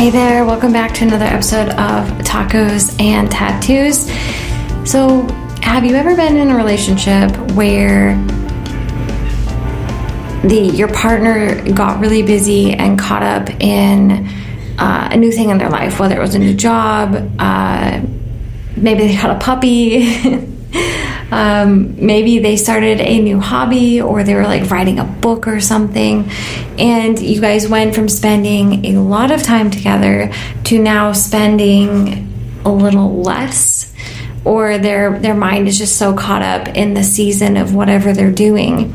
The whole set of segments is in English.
Hey there, welcome back to another episode of Tacos and Tattoos. So, have you ever been in a relationship where the your partner got really busy and caught up in uh, a new thing in their life, whether it was a new job, uh, maybe they had a puppy. Um, maybe they started a new hobby or they were like writing a book or something. And you guys went from spending a lot of time together to now spending a little less or their their mind is just so caught up in the season of whatever they're doing.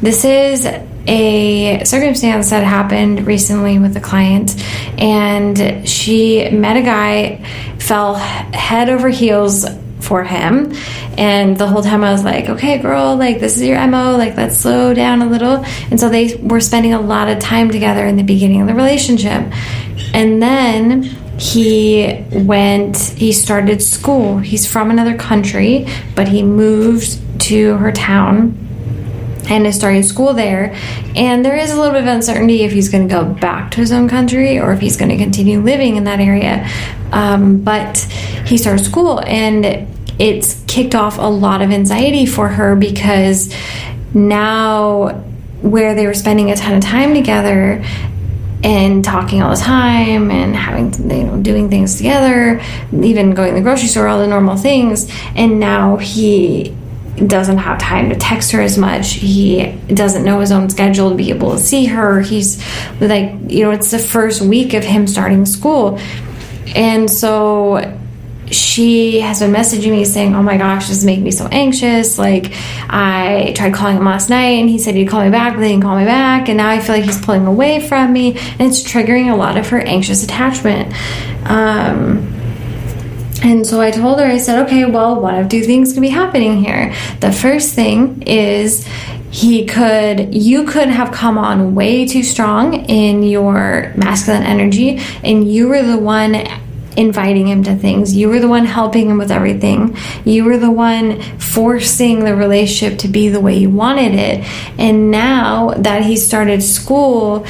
This is a circumstance that happened recently with a client and she met a guy fell head over heels for him. And the whole time I was like, okay, girl, like this is your MO, like let's slow down a little. And so they were spending a lot of time together in the beginning of the relationship. And then he went, he started school. He's from another country, but he moved to her town and is starting school there. And there is a little bit of uncertainty if he's going to go back to his own country or if he's going to continue living in that area. Um, but he started school and it's kicked off a lot of anxiety for her because now where they were spending a ton of time together and talking all the time and having you know doing things together even going to the grocery store all the normal things and now he doesn't have time to text her as much. He doesn't know his own schedule to be able to see her. He's like you know it's the first week of him starting school. And so she has been messaging me saying, Oh my gosh, this is making me so anxious. Like, I tried calling him last night and he said he'd call me back, but he didn't call me back. And now I feel like he's pulling away from me. And it's triggering a lot of her anxious attachment. Um, and so I told her, I said, okay, well, one of two things could be happening here. The first thing is he could, you could have come on way too strong in your masculine energy, and you were the one inviting him to things. You were the one helping him with everything. You were the one forcing the relationship to be the way you wanted it. And now that he started school,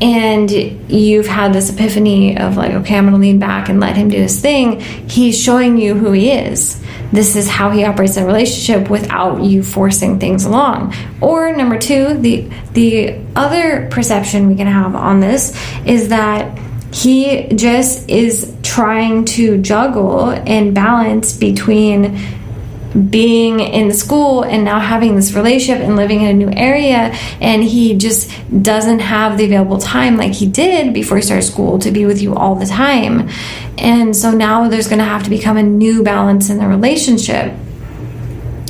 and you've had this epiphany of like, okay, I'm going to lean back and let him do his thing, he's showing you who he is. This is how he operates in a relationship without you forcing things along. Or number two, the the other perception we can have on this is that he just is trying to juggle and balance between being in school and now having this relationship and living in a new area and he just doesn't have the available time like he did before he started school to be with you all the time. And so now there's going to have to become a new balance in the relationship.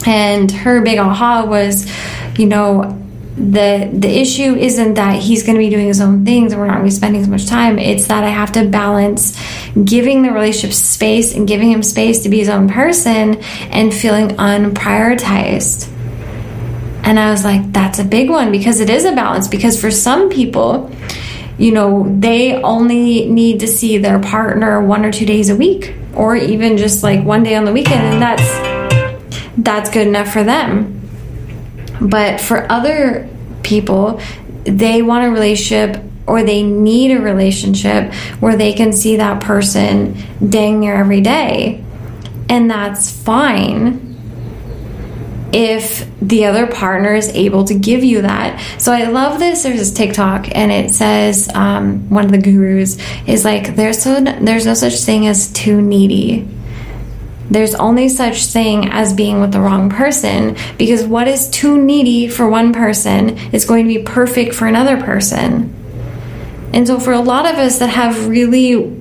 And her big aha was you know the the issue isn't that he's going to be doing his own things and we're not going to be spending as much time. It's that i have to balance giving the relationship space and giving him space to be his own person and feeling unprioritized. And i was like that's a big one because it is a balance because for some people you know they only need to see their partner one or two days a week or even just like one day on the weekend and that's that's good enough for them but for other people, they want a relationship or they need a relationship where they can see that person dang near every day. And that's fine if the other partner is able to give you that. So I love this. There's this TikTok, and it says um, one of the gurus is like, "There's so there's no such thing as too needy." There's only such thing as being with the wrong person because what is too needy for one person is going to be perfect for another person. And so for a lot of us that have really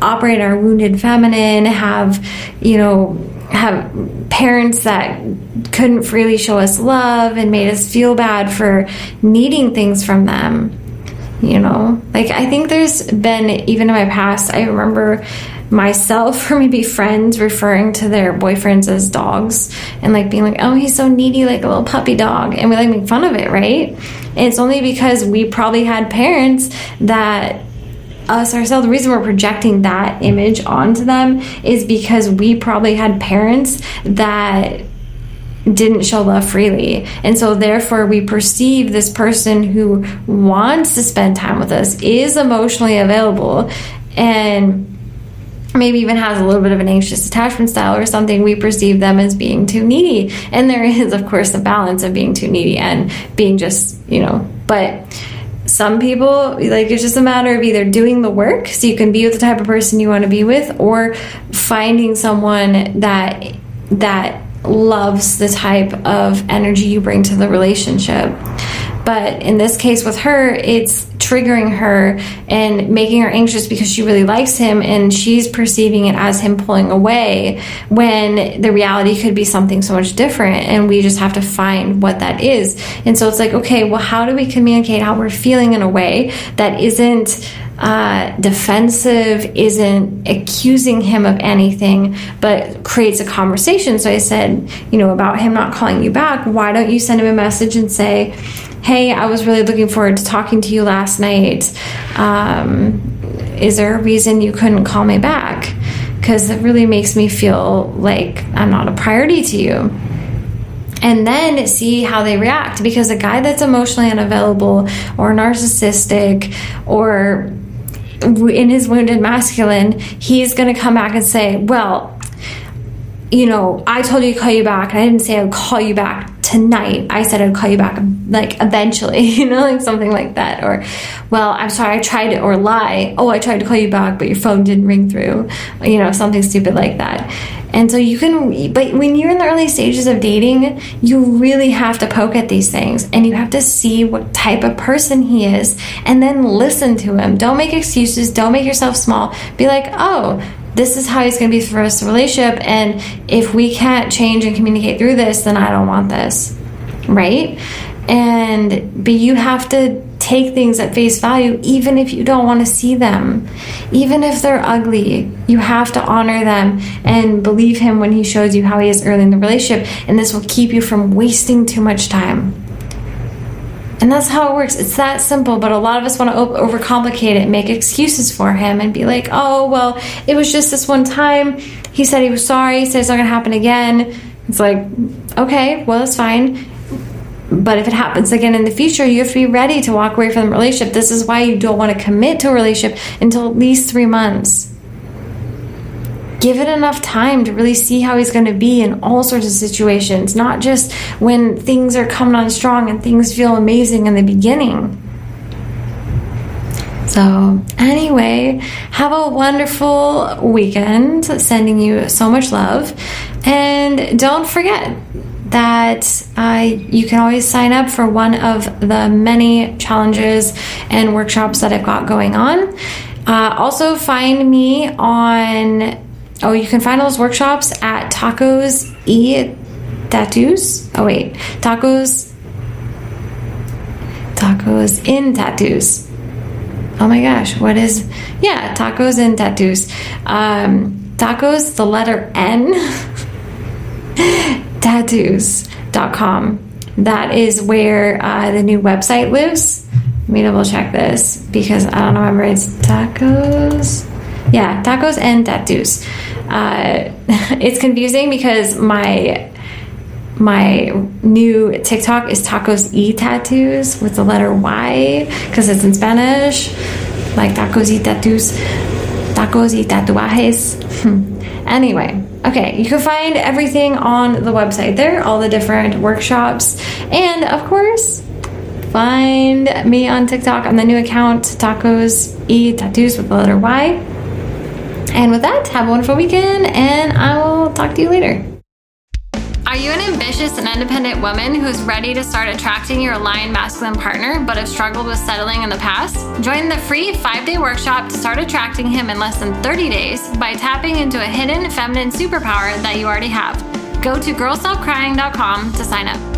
operate our wounded feminine, have, you know, have parents that couldn't freely show us love and made us feel bad for needing things from them. You know, like I think there's been, even in my past, I remember myself or maybe friends referring to their boyfriends as dogs and like being like, oh, he's so needy, like a little puppy dog. And we like make fun of it, right? And it's only because we probably had parents that us ourselves, the reason we're projecting that image onto them is because we probably had parents that didn't show love freely. And so, therefore, we perceive this person who wants to spend time with us, is emotionally available, and maybe even has a little bit of an anxious attachment style or something, we perceive them as being too needy. And there is, of course, the balance of being too needy and being just, you know, but some people like it's just a matter of either doing the work so you can be with the type of person you want to be with or finding someone that that loves the type of energy you bring to the relationship but in this case with her, it's triggering her and making her anxious because she really likes him and she's perceiving it as him pulling away when the reality could be something so much different. And we just have to find what that is. And so it's like, okay, well, how do we communicate how we're feeling in a way that isn't uh, defensive, isn't accusing him of anything, but creates a conversation. So I said, you know, about him not calling you back, why don't you send him a message and say, hey, I was really looking forward to talking to you last night. Um, is there a reason you couldn't call me back? Because it really makes me feel like I'm not a priority to you. And then see how they react. Because a guy that's emotionally unavailable or narcissistic or in his wounded masculine, he's going to come back and say, Well, you know, I told you to call you back. and I didn't say I'd call you back tonight. I said I'd call you back, like eventually, you know, like something like that. Or, well, I'm sorry, I tried it, or lie. Oh, I tried to call you back, but your phone didn't ring through, you know, something stupid like that. And so you can, but when you're in the early stages of dating, you really have to poke at these things and you have to see what type of person he is and then listen to him. Don't make excuses. Don't make yourself small. Be like, oh, this is how he's going to be for us the relationship and if we can't change and communicate through this then i don't want this right? And but you have to take things at face value even if you don't want to see them. Even if they're ugly you have to honor them and believe him when he shows you how he is early in the relationship and this will keep you from wasting too much time and that's how it works. It's that simple, but a lot of us want to overcomplicate it and make excuses for him and be like, oh, well, it was just this one time. He said he was sorry. He said it's not going to happen again. It's like, okay, well, it's fine. But if it happens again in the future, you have to be ready to walk away from the relationship. This is why you don't want to commit to a relationship until at least three months give it enough time to really see how he's going to be in all sorts of situations, not just when things are coming on strong and things feel amazing in the beginning. So, anyway, have a wonderful weekend. Sending you so much love. And don't forget that uh, you can always sign up for one of the many challenges and workshops that I've got going on. Uh, also, find me on Oh, you can find all those workshops at Tacos E Tattoos. Oh wait, Tacos Tacos in Tattoos. Oh my gosh, what is yeah, Tacos in Tattoos. Um, tacos, the letter N tattoos.com. That is where uh, the new website lives. Let me double check this because I don't remember. It's tacos. Yeah, tacos and tattoos. Uh, it's confusing because my my new TikTok is tacos e tattoos with the letter Y because it's in Spanish, like tacos y tattoos, tacos y tatuajes. Hmm. anyway, okay, you can find everything on the website there, all the different workshops, and of course, find me on TikTok on the new account tacos e tattoos with the letter Y. And with that, have a wonderful weekend, and I will talk to you later. Are you an ambitious and independent woman who's ready to start attracting your aligned masculine partner but have struggled with settling in the past? Join the free five day workshop to start attracting him in less than 30 days by tapping into a hidden feminine superpower that you already have. Go to girlstopcrying.com to sign up.